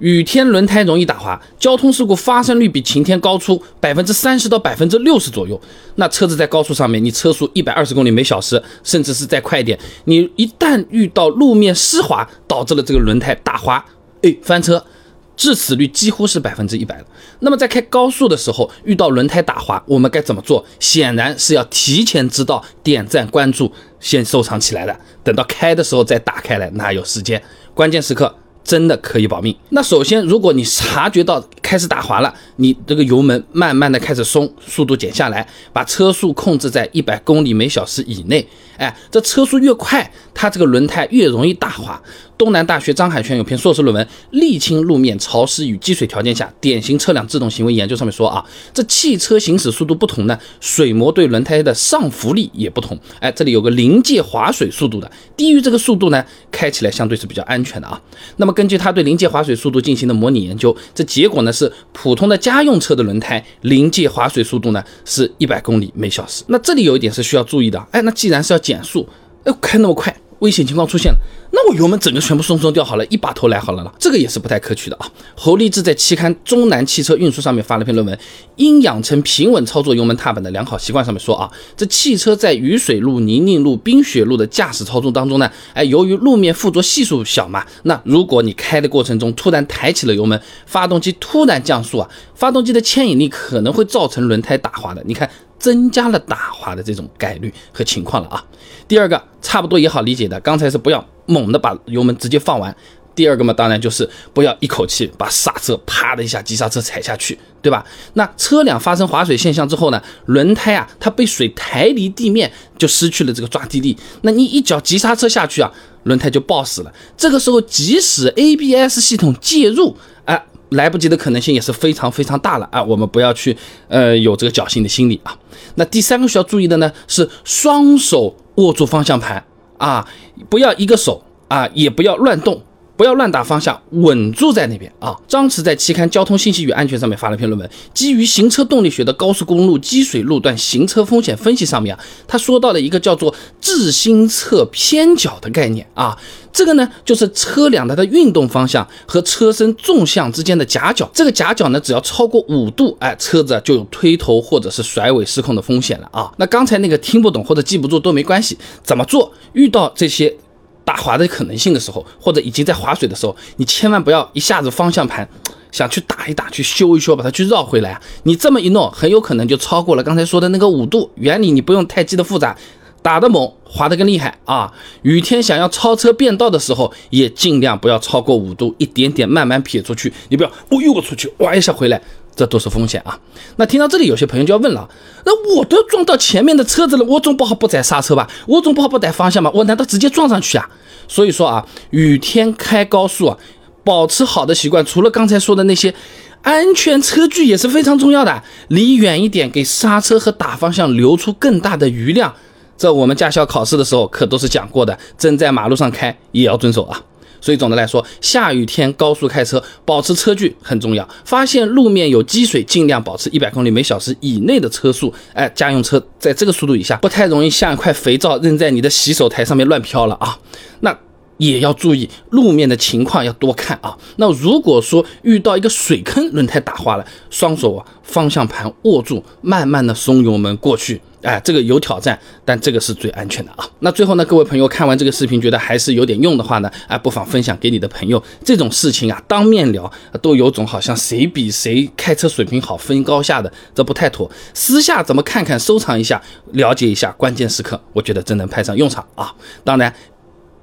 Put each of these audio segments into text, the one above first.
雨天轮胎容易打滑，交通事故发生率比晴天高出百分之三十到百分之六十左右。那车子在高速上面，你车速一百二十公里每小时，甚至是再快一点，你一旦遇到路面湿滑，导致了这个轮胎打滑，哎，翻车，致死率几乎是百分之一百了。那么在开高速的时候遇到轮胎打滑，我们该怎么做？显然是要提前知道，点赞关注，先收藏起来的，等到开的时候再打开来，哪有时间？关键时刻。真的可以保命。那首先，如果你察觉到开始打滑了，你这个油门慢慢的开始松，速度减下来，把车速控制在一百公里每小时以内。哎，这车速越快，它这个轮胎越容易打滑。东南大学张海泉有篇硕士论文《沥青路面潮湿与积水条件下典型车辆制动行为研究》上面说啊，这汽车行驶速度不同呢，水膜对轮胎的上浮力也不同。哎，这里有个临界滑水速度的，低于这个速度呢，开起来相对是比较安全的啊。那么根据他对临界滑水速度进行的模拟研究，这结果呢是普通的家用车的轮胎临界滑水速度呢是一百公里每小时。那这里有一点是需要注意的，哎，那既然是要减速，哎，开那么快。危险情况出现了，那我油门整个全部松松掉好了，一把头来好了了，这个也是不太可取的啊。侯立志在期刊《中南汽车运输》上面发了篇论文，《应养成平稳操作油门踏板的良好习惯》上面说啊，这汽车在雨水路、泥泞路、冰雪路的驾驶操纵当中呢，哎，由于路面附着系数小嘛，那如果你开的过程中突然抬起了油门，发动机突然降速啊，发动机的牵引力可能会造成轮胎打滑的。你看。增加了打滑的这种概率和情况了啊。第二个差不多也好理解的，刚才是不要猛的把油门直接放完。第二个嘛，当然就是不要一口气把刹车啪的一下急刹车踩下去，对吧？那车辆发生滑水现象之后呢，轮胎啊它被水抬离地面，就失去了这个抓地力。那你一脚急刹车下去啊，轮胎就抱死了。这个时候即使 ABS 系统介入，哎。来不及的可能性也是非常非常大了啊！我们不要去呃有这个侥幸的心理啊。那第三个需要注意的呢是双手握住方向盘啊，不要一个手啊，也不要乱动。不要乱打方向，稳住在那边啊！张弛在期刊《交通信息与安全》上面发了篇论文，基于行车动力学的高速公路积水路段行车风险分析上面啊，他说到了一个叫做自心侧偏角的概念啊，这个呢就是车辆它的运动方向和车身纵向之间的夹角，这个夹角呢只要超过五度，哎，车子就有推头或者是甩尾失控的风险了啊！那刚才那个听不懂或者记不住都没关系，怎么做？遇到这些。打滑的可能性的时候，或者已经在滑水的时候，你千万不要一下子方向盘想去打一打，去修一修，把它去绕回来啊！你这么一弄，很有可能就超过了刚才说的那个五度原理。你不用太记得复杂，打得猛，滑得更厉害啊！雨天想要超车变道的时候，也尽量不要超过五度，一点点慢慢撇出去。你不要哦又出去，哇一下回来。这都是风险啊！那听到这里，有些朋友就要问了：那我都撞到前面的车子了，我总不好不踩刹车吧？我总不好不踩方向吧？我难道直接撞上去啊？所以说啊，雨天开高速啊，保持好的习惯，除了刚才说的那些安全车距也是非常重要的。离远一点，给刹车和打方向留出更大的余量。这我们驾校考试的时候可都是讲过的，真在马路上开也要遵守啊。所以总的来说，下雨天高速开车，保持车距很重要。发现路面有积水，尽量保持一百公里每小时以内的车速。哎，家用车在这个速度以下，不太容易像一块肥皂扔在你的洗手台上面乱飘了啊。那也要注意路面的情况，要多看啊。那如果说遇到一个水坑，轮胎打滑了，双手啊方向盘握住，慢慢的松油门过去。哎，这个有挑战，但这个是最安全的啊。那最后呢，各位朋友看完这个视频，觉得还是有点用的话呢，哎，不妨分享给你的朋友。这种事情啊，当面聊都有种好像谁比谁开车水平好分高下的，这不太妥。私下怎么看看，收藏一下，了解一下，关键时刻，我觉得真能派上用场啊。当然。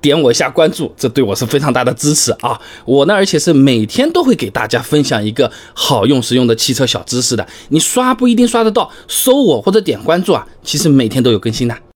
点我一下关注，这对我是非常大的支持啊！我呢，而且是每天都会给大家分享一个好用实用的汽车小知识的。你刷不一定刷得到，搜我或者点关注啊，其实每天都有更新的。